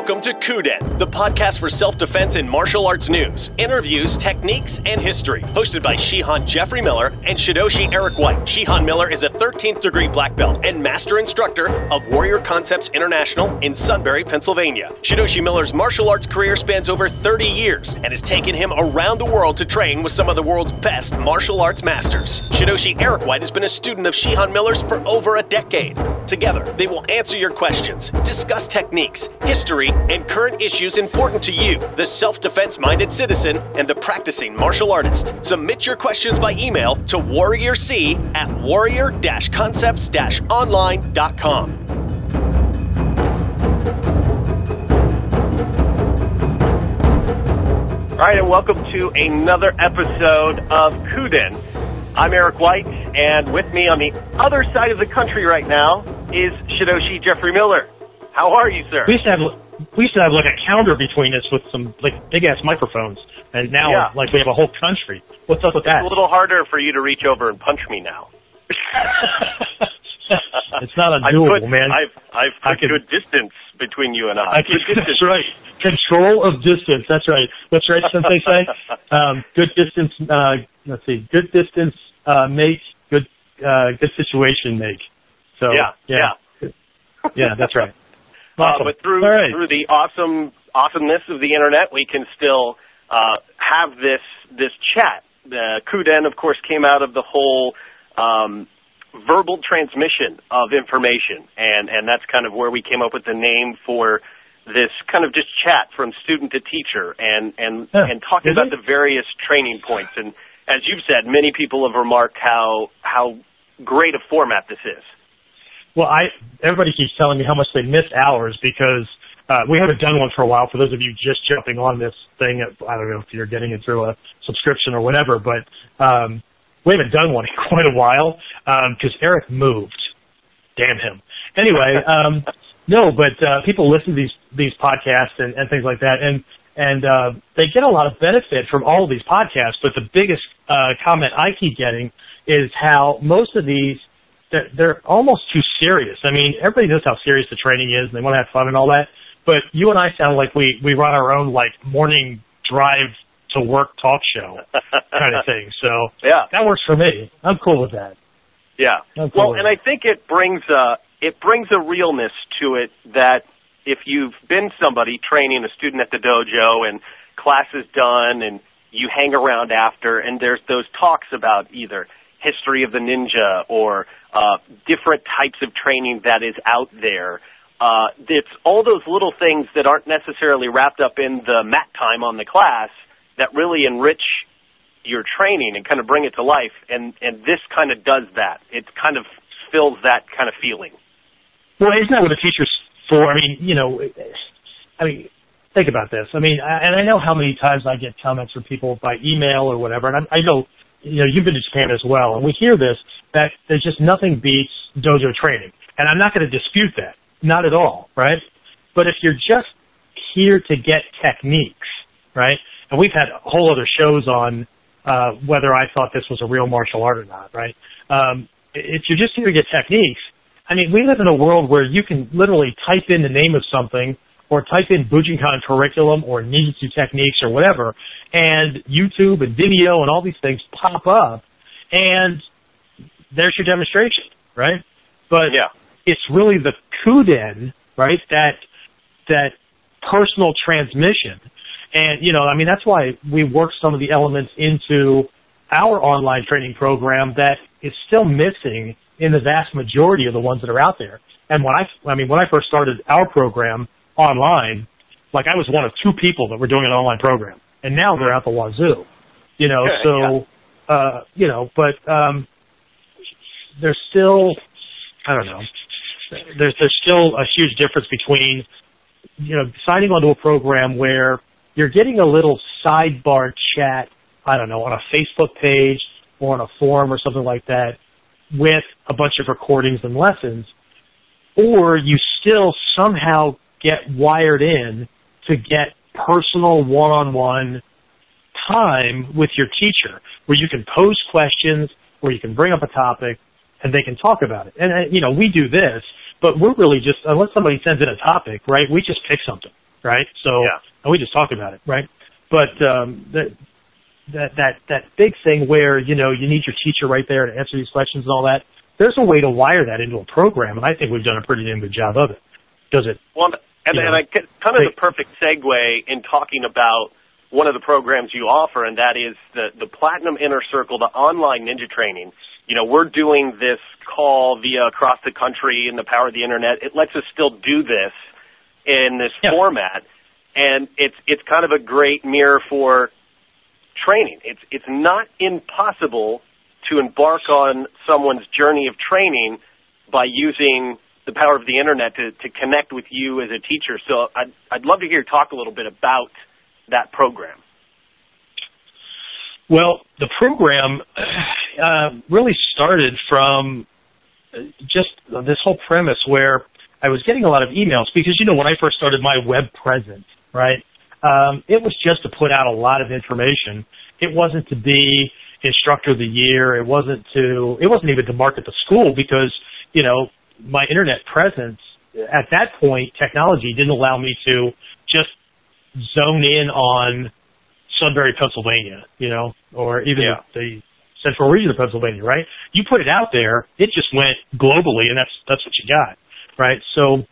Welcome to Kuden, the podcast for self defense and martial arts news, interviews, techniques, and history. Hosted by Shihan Jeffrey Miller and Shidoshi Eric White. Shihan Miller is a 13th degree black belt and master instructor of Warrior Concepts International in Sunbury, Pennsylvania. Shidoshi Miller's martial arts career spans over 30 years and has taken him around the world to train with some of the world's best martial arts masters. Shidoshi Eric White has been a student of Shihan Miller's for over a decade. Together, they will answer your questions, discuss techniques, history, and current issues important to you, the self defense minded citizen and the practicing martial artist. Submit your questions by email to warriorc at warrior concepts online.com. All right, and welcome to another episode of Kuden. I'm Eric White, and with me on the other side of the country right now is Shidoshi Jeffrey Miller. How are you, sir? We used to have we used to have like a counter between us with some like big ass microphones, and now Yeah. like we have a whole country. What's up with that? It's a little harder for you to reach over and punch me now. it's not I've put, man. I've, I've I put could- good distance between you and I. I can, that's right. Control of distance. That's right. That's right. Sensei say. Um, good distance. Uh, let's see. Good distance uh, make good uh, good situation make. So Yeah, yeah, yeah. That's right. Uh, Awesome. but through right. through the awesome awesomeness of the internet, we can still uh, have this this chat. The Kuden, of course, came out of the whole um, verbal transmission of information, and and that's kind of where we came up with the name for this kind of just chat from student to teacher, and and Yeah. and talking Is about it? the various training points. And as you've said, many people have remarked how how great a format this is. Well, I everybody keeps telling me how much they miss ours because uh, we haven't done one for a while. For those of you just jumping on this thing, I don't know if you're getting it through a subscription or whatever, but um, we haven't done one in quite a while because Eric moved. Damn him. Anyway, um, no, but uh, people listen to these these podcasts and, and things like that, and and uh, they get a lot of benefit from all of these podcasts. But the biggest uh, comment I keep getting is how most of these they're, they're almost too serious. I mean, everybody knows how serious the training is, and they want to have fun and all that. But you and I sound like we we run our own like morning drive to work talk show kind of thing. So Yeah. that works for me. I'm cool with that. Yeah. I'm Well, and with I think it brings a it brings a realness to it that if you've been somebody training a student at the dojo and class is done and you hang around after and there's those talks about either history of the ninja or uh, different types of training that is out there. Uh, it's all those little things that aren't necessarily wrapped up in the mat time on the class that really enrich your training and kind of bring it to life and and this kind of does that it kind of fills that kind of feeling Well, isn't that what a teacher's for? I mean, you know, I mean, think about this. I mean, I, and I know how many times I get comments from people by email or whatever, and I, I know, you know, you've been to Japan as well, and we hear this that there's just nothing beats dojo training, and I'm not going to dispute that, not at all, right? But if you're just here to get techniques, right? And we've had a whole other shows on uh, whether I thought this was a real martial art or not, right? Um, if you're just here to get techniques, I mean, we live in a world where you can literally type in the name of something or type in Bujinkan curriculum or ninjutsu techniques or whatever, and YouTube and video and all these things pop up, and there's your demonstration, right? But yeah it's really the kuden, right? That that personal transmission, and you know, I mean, that's why we work some of the elements into our online training program that is still missing in the vast majority of the ones that are out there. And when I, I mean, when I first started our program online, like I was one of two people that were doing an online program, and now they're out the wazoo, you know. Yeah, so, uh, you know, but um, there's still, I don't know, there's there's still a huge difference between, you know, signing onto a program where you're getting a little sidebar chat, I don't know, on a Facebook page or on a forum or something like that, with a bunch of recordings and lessons, or you still somehow get wired in to get personal one-on-one time with your teacher where you can pose questions, where you can bring up a topic, and they can talk about it. And, uh, you know, we do this, but we're really just, unless somebody sends in a topic, right, we just pick something. right? So yeah. And we just talked about it, right? But um, that that that that big thing where you know you need your teacher right there to answer these questions and all that. There's a way to wire that into a program, and I think we've done a pretty damn good job of it. Does it? Well, and, you and know, I kind of the perfect segue in talking about one of the programs you offer, and that is the the Platinum Inner Circle, the online ninja training. You know, we're doing this call via across the country in the power of the internet. It lets us still do this in this Yeah. format, and it's it's kind of a great mirror for training. It's it's not impossible to embark on someone's journey of training by using the power of the internet to, to connect with you as a teacher. So I'd I'd love to hear you talk a little bit about that program. Well, the program uh, really started from just this whole premise where I was getting a lot of emails because you know when I first started my web presence, right? Um, it was just to put out a lot of information. It wasn't to be instructor of the year. It wasn't to. It wasn't even to market the school because you know my internet presence at that point, technology didn't allow me to just zone in on Sunbury, Pennsylvania, you know, or even Yeah. the central region of Pennsylvania, right? You put it out there, it just went globally, and that's that's what you got, right? So,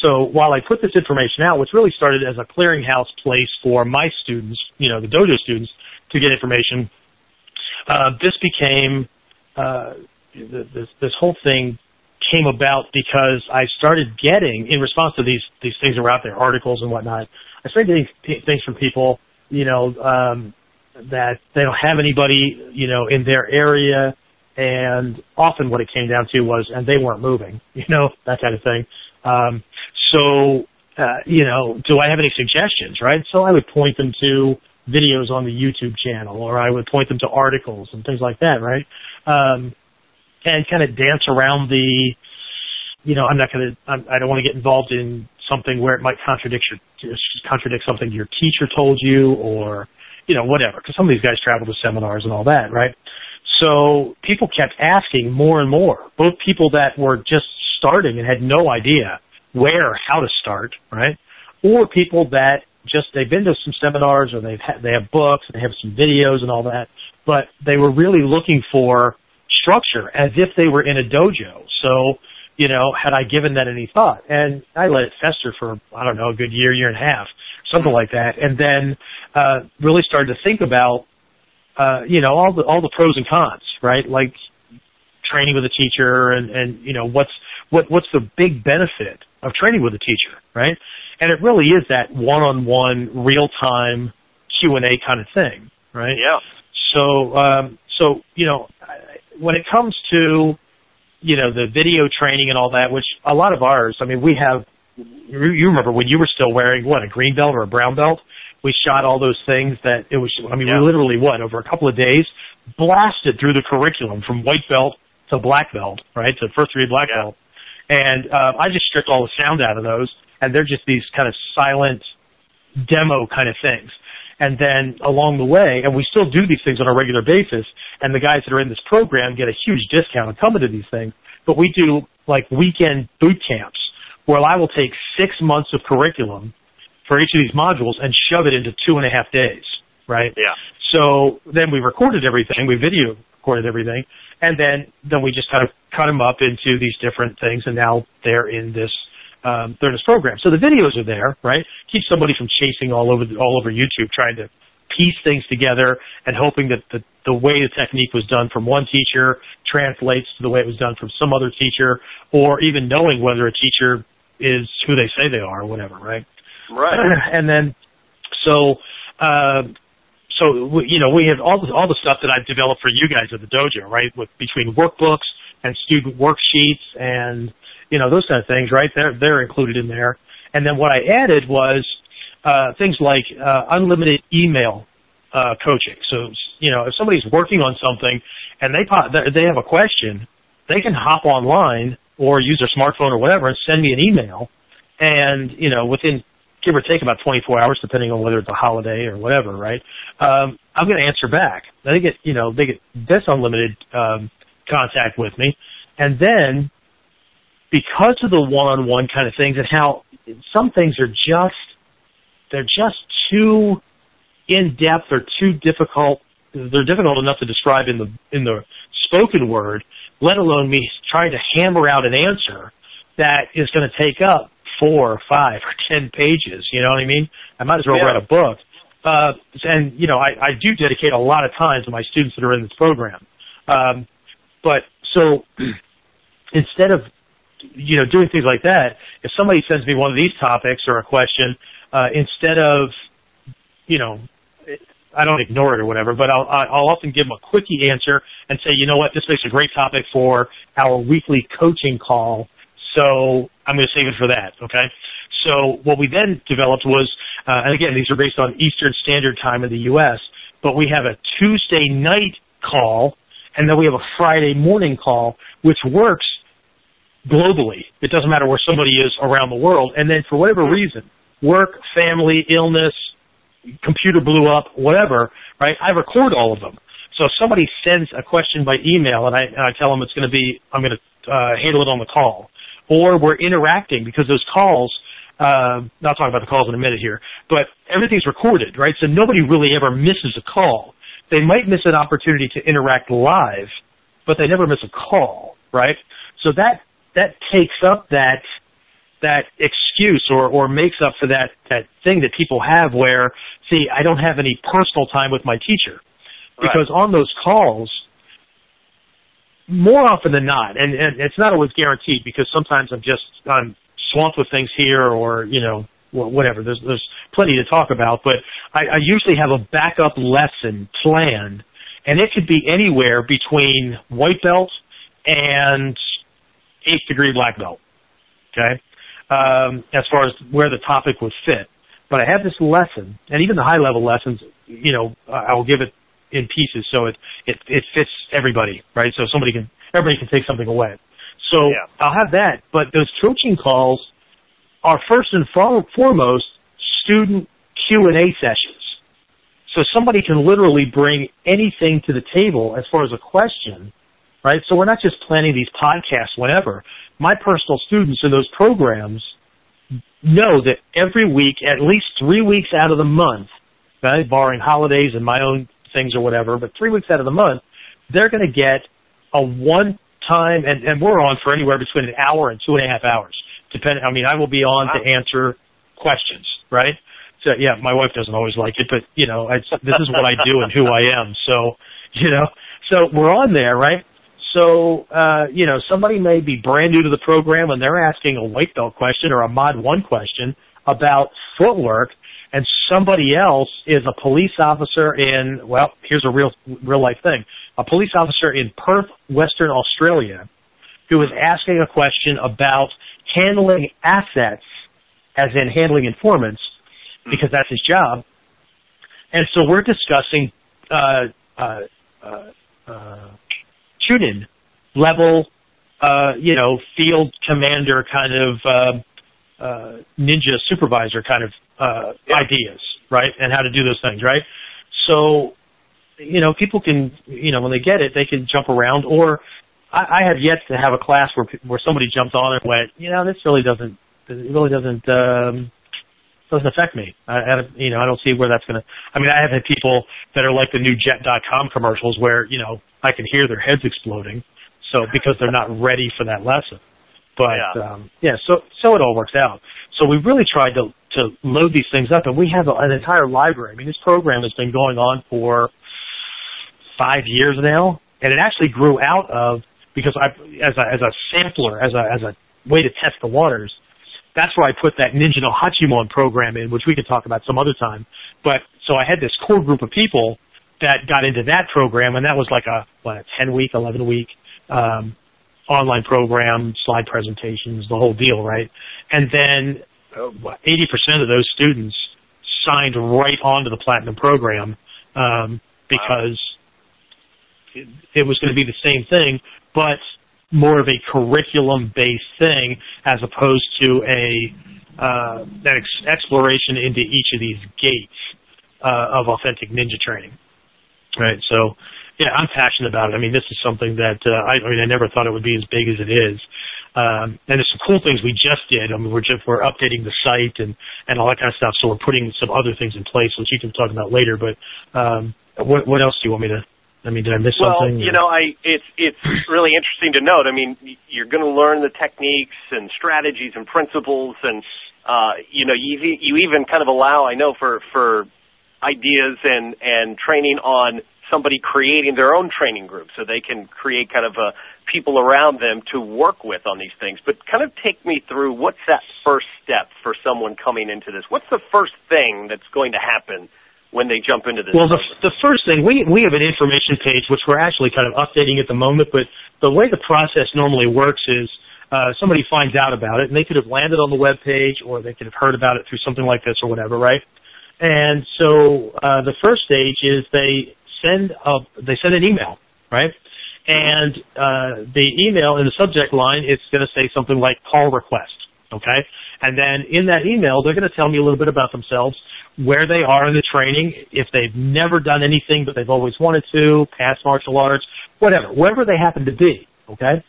so while I put this information out, which really started as a clearinghouse place for my students, you know, the dojo students, to get information, uh, this became uh, this this whole thing came about because I started getting, in response to these these things that were out there, articles and whatnot, I started getting p- things from people, you know, um, that they don't have anybody, you know, in their area, and often what it came down to was, and they weren't moving, you know, that kind of thing. Um, so, uh, you know, do I have any suggestions, right? So I would point them to videos on the YouTube channel, or I would point them to articles and things like that, right? Um, and kind of dance around the, you know, I'm not going to, I don't want to get involved in something where it might contradict your, contradict something your teacher told you or, you know, whatever. Because some of these guys travel to seminars and all that, right? So people kept asking more and more, both people that were just starting and had no idea where, how to start, right? Or people that just, they've been to some seminars or they've had, they have books and they have some videos and all that, but they were really looking for structure as if they were in a dojo. So, you know, had I given that any thought? And I let it fester for, I don't know, a good year, year and a half, something like that. And then, uh, really started to think about, uh, you know, all the, all the pros and cons, right? Like training with a teacher and, and, you know, what's, what, what's the big benefit of training with a teacher, right? And it really is that one-on-one, real-time Q&A kind of thing, right? Yeah. So, um, so you know, when it comes to you know the video training and all that, which a lot of ours, I mean, we have. You remember when you were still wearing what a green belt or a brown belt? We shot all those things that it was. I mean, Yeah. we literally what over a couple of days blasted through the curriculum from white belt to black belt, right to first degree black Yeah. belt, and uh, I just stripped all the sound out of those, and they're just these kind of silent demo kind of things. And then along the way, and we still do these things on a regular basis, and the guys that are in this program get a huge discount on coming to these things, but we do like weekend boot camps where I will take six months of curriculum for each of these modules and shove it into two and a half days, right? Yeah. So then we recorded everything, we video recorded everything, and then then we just kind of cut them up into these different things, and now they're in this um, they're in this program. So the videos are there, right? Keep somebody from chasing all over the, all over YouTube, trying to piece things together and hoping that the the way the technique was done from one teacher translates to the way it was done from some other teacher, or even knowing whether a teacher is who they say they are or whatever, right? Right. and then so uh, so you know we have all the all the stuff that I've developed for you guys at the dojo, right? With between workbooks and student worksheets and you know those kind of things, right? They're they're included in there. And then what I added was uh, things like uh, unlimited email uh, coaching. So you know if somebody's working on something and they pop, they have a question, they can hop online or use their smartphone or whatever and send me an email, and you know within give or take about 24 hours, depending on whether it's a holiday or whatever, right? Um, I'm going to answer back. They get, you know, they get this unlimited um, contact with me, and then because of the one-on-one kind of things and how some things are just they're just too in depth or too difficult. They're difficult enough to describe in the in the spoken word, let alone me trying to hammer out an answer that is going to take up four or five or ten pages. You know what I mean? I might as well yeah. write a book. Uh, and you know, I, I do dedicate a lot of time to my students that are in this program. Um, but so instead of you know doing things like that, if somebody sends me one of these topics or a question, uh, instead of you know I don't ignore it or whatever, but I'll, I'll often give them a quickie answer and say, you know what, this makes a great topic for our weekly coaching call. So I'm going to save it for that. Okay. So what we then developed was, uh, and again, these are based on Eastern Standard Time in the U.S., but we have a Tuesday night call and then we have a Friday morning call, which works globally. It doesn't matter where somebody is around the world. And then for whatever reason, work, family, illness, computer blew up, whatever, right? I record all of them. So if somebody sends a question by email and I, and I tell them it's going to be, I'm going to uh, handle it on the call, or we're interacting because those calls, uh, I'll talk about the calls in a minute here, but everything's recorded, right? So nobody really ever misses a call. They might miss an opportunity to interact live, but they never miss a call, right? So that, that takes up that, that excuse or, or makes up for that, that thing that people have where, see, I don't have any personal time with my teacher. Because right. on those calls, more often than not, and, and it's not always guaranteed because sometimes I'm just, I'm swamped with things here or, you know, whatever. There's, there's plenty to talk about, but I, I usually have a backup lesson planned and it could be anywhere between white belt and eighth degree black belt. Okay um, as far as where the topic would fit. But I have this lesson, and even the high level lessons, you know, I will give it in pieces so it it it fits everybody, right? So somebody can everybody can take something away. So yeah. I'll have that, but those coaching calls are first and foremost student Q and A sessions. So somebody can literally bring anything to the table as far as a question, right? So we're not just planning these podcasts whenever my personal students in those programs know that every week, at least three weeks out of the month, right, barring holidays and my own things or whatever, but three weeks out of the month, they're going to get a one time, and, and we're on for anywhere between an hour and two and a half hours. Depending, I mean, I will be on wow. to answer questions, right? So yeah, my wife doesn't always like it, but you know, I, this is what I do and who I am. So, you know, so we're on there, right? So, uh, you know, somebody may be brand new to the program and they're asking a white belt question or a mod one question about footwork and somebody else is a police officer in, well, here's a real, real life thing. A police officer in Perth, Western Australia who is asking a question about handling assets as in handling informants because that's his job. And so we're discussing, uh, uh, uh, uh Chunin level, uh, you know, field commander kind of uh, uh, ninja supervisor kind of uh, yeah. ideas, right? And how to do those things, right? So, you know, people can, you know, when they get it, they can jump around. Or I, I have yet to have a class where where somebody jumped on and went, you know, this really doesn't, it really doesn't. Um, doesn't affect me. I, I, you know, I don't see where that's going to. I mean, I have had people that are like the new Jet.com commercials where you know I can hear their heads exploding, so because they're not ready for that lesson. But yeah, um, yeah so so it all works out. So we really tried to to load these things up, and we have a, an entire library. I mean, this program has been going on for five years now, and it actually grew out of because I as a as a sampler, as a as a way to test the waters that's where I put that Ninja no Hachimon program in, which we could talk about some other time. But so I had this core group of people that got into that program, and that was like a what a ten week, eleven week um, online program, slide presentations, the whole deal, right? And then uh, eighty uh, percent of those students signed right onto the platinum program um, because wow. it, it was going to be the same thing, but more of a curriculum based thing as opposed to a uh, an ex- exploration into each of these gates uh, of authentic ninja training. Right. So, yeah, I'm passionate about it. I mean, this is something that uh, I, I mean, I never thought it would be as big as it is. Um, and there's some cool things we just did. I mean, we're just we're updating the site and and all that kind of stuff. So we're putting some other things in place, which you can talk about later. But um, what what else do you want me to? I mean, did I miss well, something? Well, you know, I it's it's really interesting to note. I mean, you're going to learn the techniques and strategies and principles, and uh, you know, you you even kind of allow. I know for for ideas and and training on somebody creating their own training group so they can create kind of a people around them to work with on these things. But kind of take me through what's that first step for someone coming into this? What's the first thing that's going to happen when they jump into this? Well, the, the first thing, we, we have an information page which we're actually kind of updating at the moment, but the way the process normally works is uh, somebody finds out about it and they could have landed on the web page or they could have heard about it through something like this or whatever, right? And so uh, the first stage is they send a they send an email, right? And uh, the email in the subject line is going to say something like call request, okay? And then in that email, they're going to tell me a little bit about themselves, where they are in the training, if they've never done anything but they've always wanted to, past martial arts, whatever, wherever they happen to be, okay?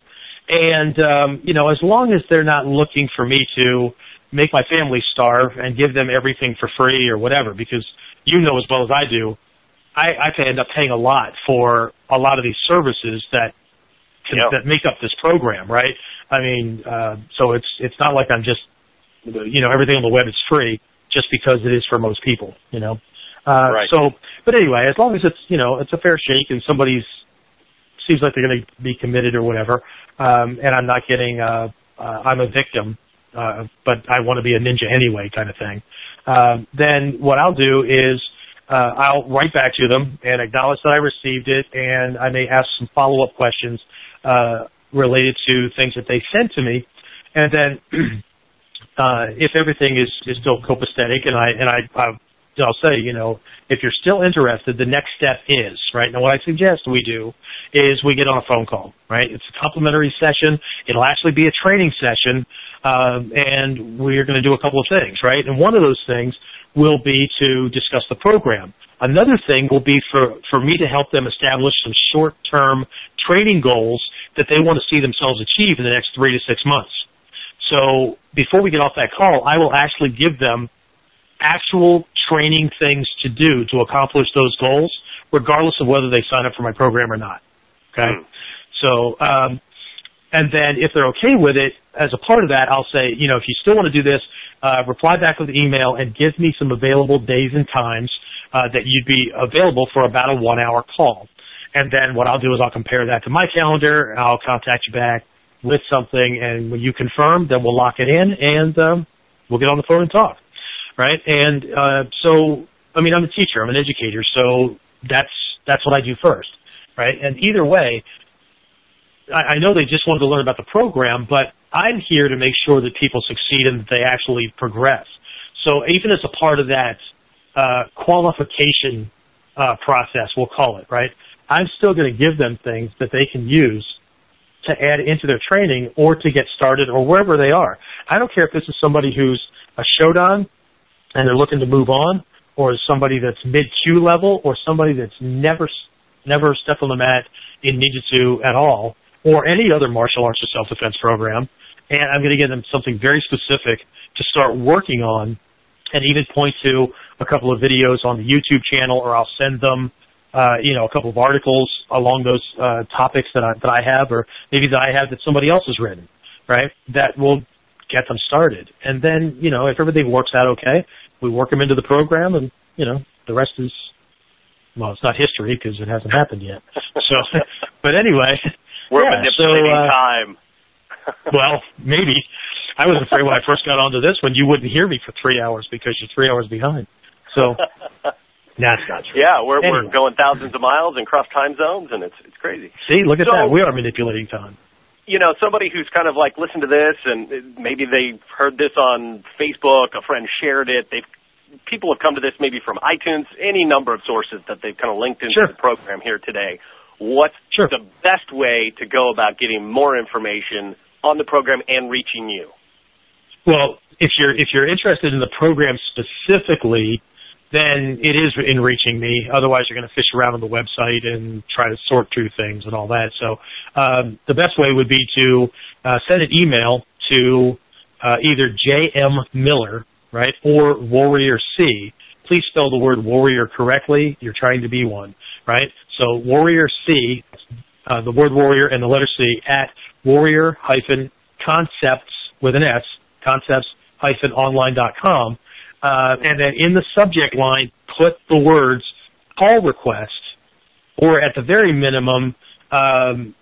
And um, you know, as long as they're not looking for me to make my family starve and give them everything for free or whatever, because you know as well as I do, I, I end up paying a lot for a lot of these services that can, that make up this program, right? I mean, uh, so it's it's not like I'm just you know everything on the web is free just because it is for most people, you know. Uh, right. So, but anyway, as long as it's you know it's a fair shake and somebody's seems like they're going to be committed or whatever, um, and I'm not getting uh, uh, I'm a victim, uh, but I want to be a ninja anyway, kind of thing. Um, then what I'll do is uh, I'll write back to them and acknowledge that I received it, and I may ask some follow-up questions uh, related to things that they sent to me, and then uh, if everything is, is still copacetic, and I and I, I I'll say, you know, if you're still interested, the next step is, right? Now what I suggest we do is we get on a phone call, right? It's a complimentary session. It'll actually be a training session, um, and we're going to do a couple of things, right? And one of those things will be to discuss the program. Another thing will be for, for me to help them establish some short-term training goals that they want to see themselves achieve in the next three to six months. So before we get off that call, I will actually give them actual training things to do to accomplish those goals, regardless of whether they sign up for my program or not. Okay? Mm. So, um, and then if they're okay with it, as a part of that, I'll say, you know, if you still want to do this, uh, reply back with an email and give me some available days and times uh, that you'd be available for about a one-hour call. And then what I'll do is I'll compare that to my calendar. I'll contact you back with something, and when you confirm, then we'll lock it in, and um, we'll get on the phone and talk, right? And uh, so, I mean, I'm a teacher, I'm an educator, so that's that's what I do first, right? And either way, I, I know they just wanted to learn about the program, but I'm here to make sure that people succeed and that they actually progress. So even as a part of that uh, qualification uh, process, we'll call it, right? I'm still going to give them things that they can use to add into their training or to get started or wherever they are. I don't care if this is somebody who's a Shodan and they're looking to move on or somebody that's mid kyu level or somebody that's never never stepped on the mat in Ninjutsu at all or any other martial arts or self-defense program. And I'm going to give them something very specific to start working on and even point to a couple of videos on the YouTube channel or I'll send them uh, you know, a couple of articles along those uh, topics that I, that I have, or maybe that I have that somebody else has written, right? That will get them started. And then, you know, if everything works out okay, we work them into the program, and you know, the rest is, well, it's not history because it hasn't happened yet. So, but anyway, we're yeah, manipulating so, uh, time. well, maybe. I was afraid when I first got onto this one, you wouldn't hear me for three hours because you're three hours behind. So that's not true. Yeah, we're anyway. we're going thousands of miles and cross time zones, and it's it's crazy. See, look at So- that. We are manipulating time. You know, somebody who's kind of like listened to this, and maybe they heard this on Facebook, a friend shared it. They've people have come to this maybe from iTunes, any number of sources that they've kind of linked into Sure. the program here today. What's Sure. the best way to go about getting more information on the program and reaching you? Well, if you're if you're interested in the program specifically, then it is in reaching me. Otherwise, you're going to fish around on the website and try to sort through things and all that. So um, the best way would be to uh, send an email to uh, either J.M. Miller, right, or Warrior C. Please spell the word warrior correctly. You're trying to be one, right? So Warrior C, uh, the word warrior and the letter C at warrior-concepts, with an S, concepts hyphen online.com uh, and then in the subject line, put the words call request, or at the very minimum, um,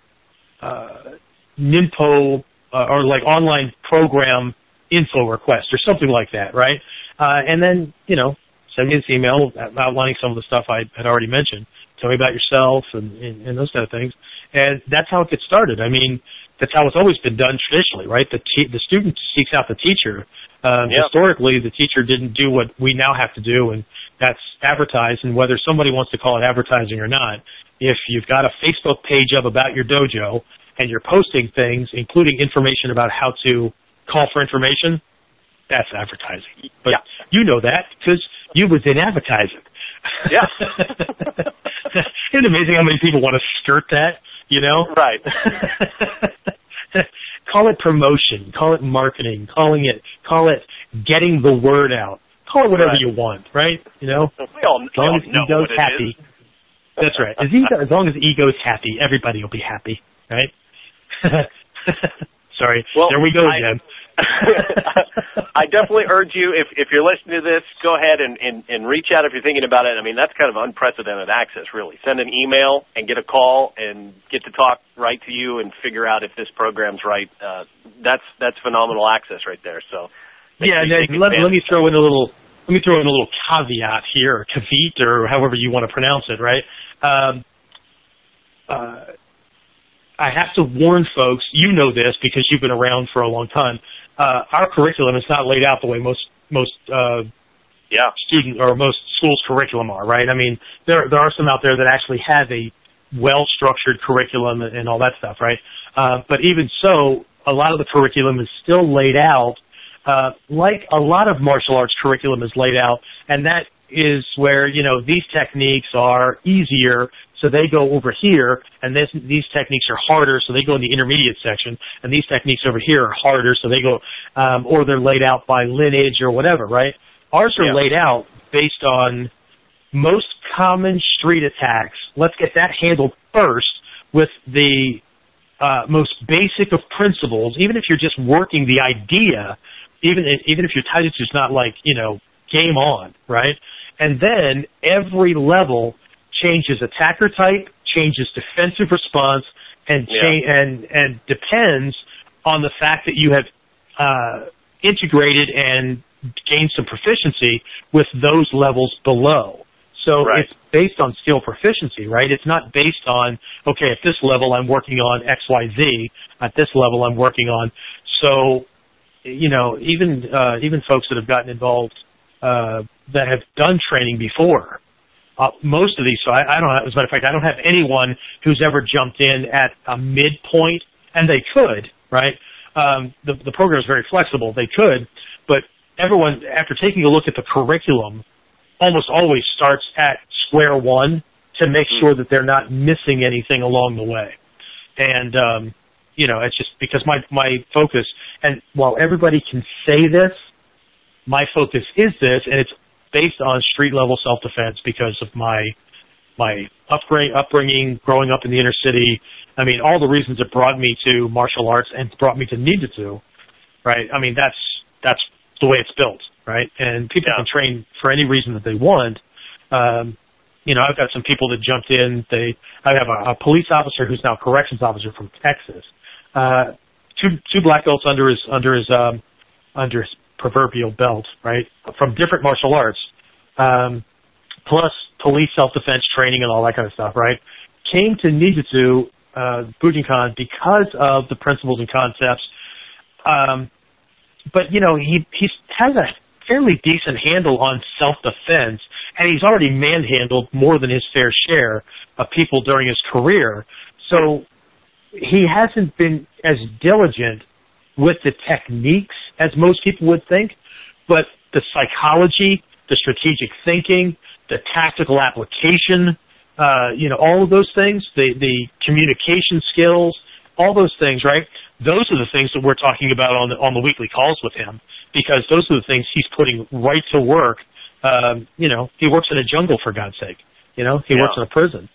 uh, NINPO uh, or like online program info request or something like that, right? Uh, and then, you know, send me this email outlining some of the stuff I had already mentioned. Tell me about yourself and, and, and those kind of things. And that's how it gets started. I mean, that's how it's always been done traditionally, right? The the student seeks out the teacher um, yep. Historically, the teacher didn't do what we now have to do, and that's advertise. And whether somebody wants to call it advertising or not, if you've got a Facebook page up about your dojo and you're posting things, including information about how to call for information, that's advertising. But yeah. you know that because you was in advertising. Yeah. Isn't it amazing how many people want to skirt that? You know? Right. call it promotion, call it marketing, calling it, call it getting the word out. Call it whatever right. you want, right? You know, we all, as long as ego's happy. That's right. As, ego, as long as ego's happy, everybody will be happy, right? Sorry. Well, there we go again. I definitely urge you, if if you're listening to this, go ahead and, and and reach out if you're thinking about it. I mean, that's kind of unprecedented access, really. Send an email and get a call and get to talk right to you and figure out if this program's right. Uh, that's that's phenomenal access right there. So yeah, and let, let me throw in a little let me throw in a little caveat here, caveat or however you want to pronounce it, right? Um, uh, I have to warn folks, you know this because you've been around for a long time uh, our curriculum is not laid out the way most most uh, yeah student or most schools curriculum are. Right? I mean, there there are some out there that actually have a well structured curriculum and, and all that stuff. Right? Uh, but even so, a lot of the curriculum is still laid out uh, like a lot of martial arts curriculum is laid out, and that is where you know these techniques are easier so they go over here, and this, these techniques are harder, so they go in the intermediate section, and these techniques over here are harder, so they go, um, or they're laid out by lineage or whatever, right? Ours are yeah. laid out based on most common street attacks. Let's get that handled first with the uh, most basic of principles. Even if you're just working the idea, even if, even if your taijutsu's not like you know game on, right? And then every level changes attacker type, changes defensive response, and cha- yeah. and and depends on the fact that you have uh, integrated and gained some proficiency with those levels below. So right. it's based on skill proficiency, right? It's not based on okay, at this level I'm working on X, Y, Z. At this level I'm working on. So, you know, even uh, even folks that have gotten involved uh, that have done training before uh, most of these, so I, I don't have, as a matter of fact, I don't have anyone who's ever jumped in at a midpoint, and they could, right? Um, the, the program is very flexible. They could, but everyone, after taking a look at the curriculum, almost always starts at square one to make mm-hmm. sure that they're not missing anything along the way. And, um, you know, it's just because my, my focus, and while everybody can say this, my focus is this, and it's based on street level self defense because of my my upbringing, upbringing, growing up in the inner city. I mean, all the reasons it brought me to martial arts and brought me to need Ninjutsu, right? I mean, that's that's the way it's built, right? And people yeah. can train for any reason that they want. Um, you know, I've got some people that jumped in. They, I have a, a police officer who's now corrections officer from Texas. Uh, two two black belts under his under his um, under his proverbial belt, right, from different martial arts, um, plus police self-defense training and all that kind of stuff, right, came to Ninjutsu, uh, Bujinkan because of the principles and concepts. Um, but, you know, he, he has a fairly decent handle on self-defense, and he's already manhandled more than his fair share of people during his career. So he hasn't been as diligent with the techniques as most people would think, but the psychology, the strategic thinking, the tactical application, uh, you know, all of those things, the, the communication skills, all those things, right? Those are the things that we're talking about on the, on the weekly calls with him because those are the things he's putting right to work. Um, you know, he works in a jungle for God's sake. You know, he yeah. works in a prison.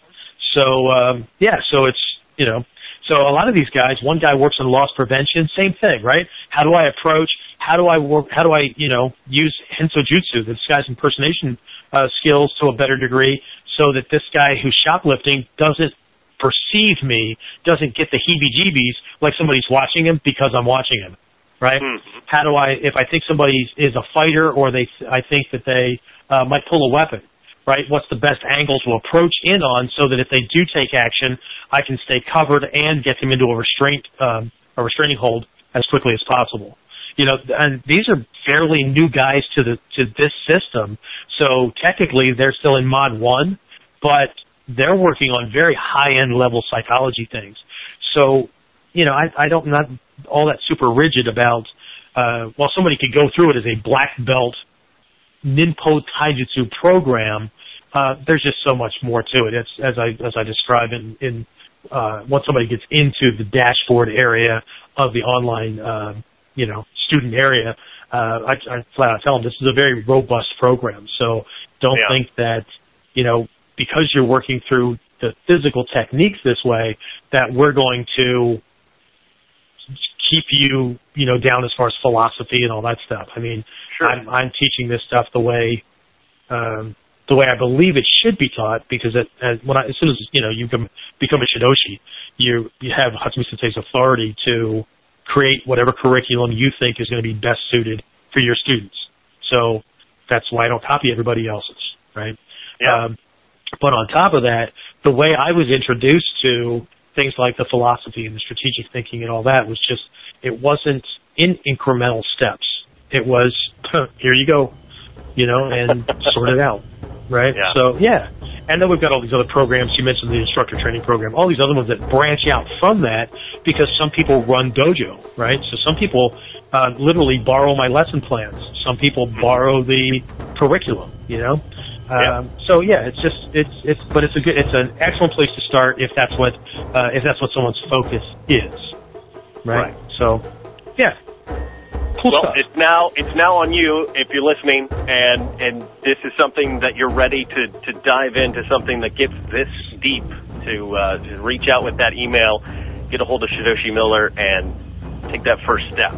So, um, yeah, so it's, you know, so a lot of these guys, one guy works in loss prevention, same thing, right? How do I approach? How do I work? How do I, you know, use Henso Jutsu, this guy's impersonation uh, skills to a better degree, so that this guy who's shoplifting doesn't perceive me, doesn't get the heebie-jeebies like somebody's watching him because I'm watching him, right? Mm-hmm. How do I, if I think somebody is a fighter or they, I think that they uh, might pull a weapon, right? What's the best angle to approach in on so that if they do take action, I can stay covered and get them into a restraint, um, a restraining hold as quickly as possible. You know, and these are fairly new guys to the to this system, so technically they're still in mod one, but they're working on very high end level psychology things. So, you know, I, I don't not all that super rigid about. Uh, while somebody could go through it as a black belt Ninpo Taijutsu program, uh, there's just so much more to it. It's as I as I describe in, in uh, once somebody gets into the dashboard area of the online, uh, you know, student area, uh, I, I flat out tell them this is a very robust program. So don't yeah. think that, you know, because you're working through the physical techniques this way, that we're going to keep you, you know, down as far as philosophy and all that stuff. I mean, sure. I'm, I'm teaching this stuff the way, um, the way I believe it should be taught because it, as, when I, as soon as, you know, you become, become a Shidoshi, you, you have Hatsumi Sensei's authority to create whatever curriculum you think is going to be best suited for your students. So that's why I don't copy everybody else's, right? Yeah. Um, but on top of that, the way I was introduced to things like the philosophy and the strategic thinking and all that was just, it wasn't in incremental steps. It was, here you go, you know, and sort it out. Right? Yeah. So, yeah. And then we've got all these other programs. You mentioned the instructor training program, all these other ones that branch out from that because some people run dojo, right? So some people uh, literally borrow my lesson plans. Some people borrow the curriculum, you know? Um, so yeah, it's just it's it's but it's a good it's an excellent place to start if that's what uh, if that's what someone's focus is, right? right. So yeah, cool well, stuff. it's now it's now on you if you're listening, and and this is something that you're ready to to dive into something that gets this deep to uh, to reach out with that email, get a hold of Shidoshi Miller, and take that first step.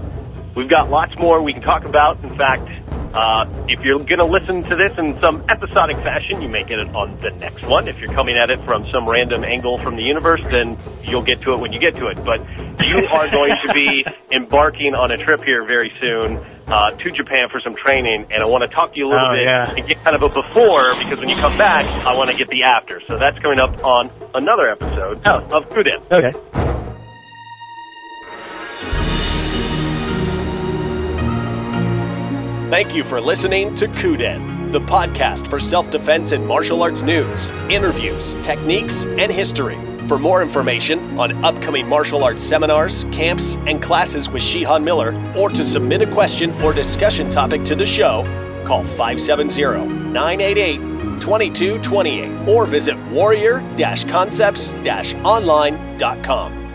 We've got lots more we can talk about. In fact, uh, if you're going to listen to this in some episodic fashion, you may get it on the next one. If you're coming at it from some random angle from the universe, then you'll get to it when you get to it. But you are going to be embarking on a trip here very soon uh, to Japan for some training, and I want to talk to you a little oh, bit yeah. and get kind of a before because when you come back, I want to get the after. So that's coming up on another episode oh. of Kuden. Okay. Thank you for listening to Kuden, the podcast for self defense and martial arts news, interviews, techniques, and history. For more information on upcoming martial arts seminars, camps, and classes with Shihan Miller, or to submit a question or discussion topic to the show, call 570 988 2228 or visit warrior concepts online.com.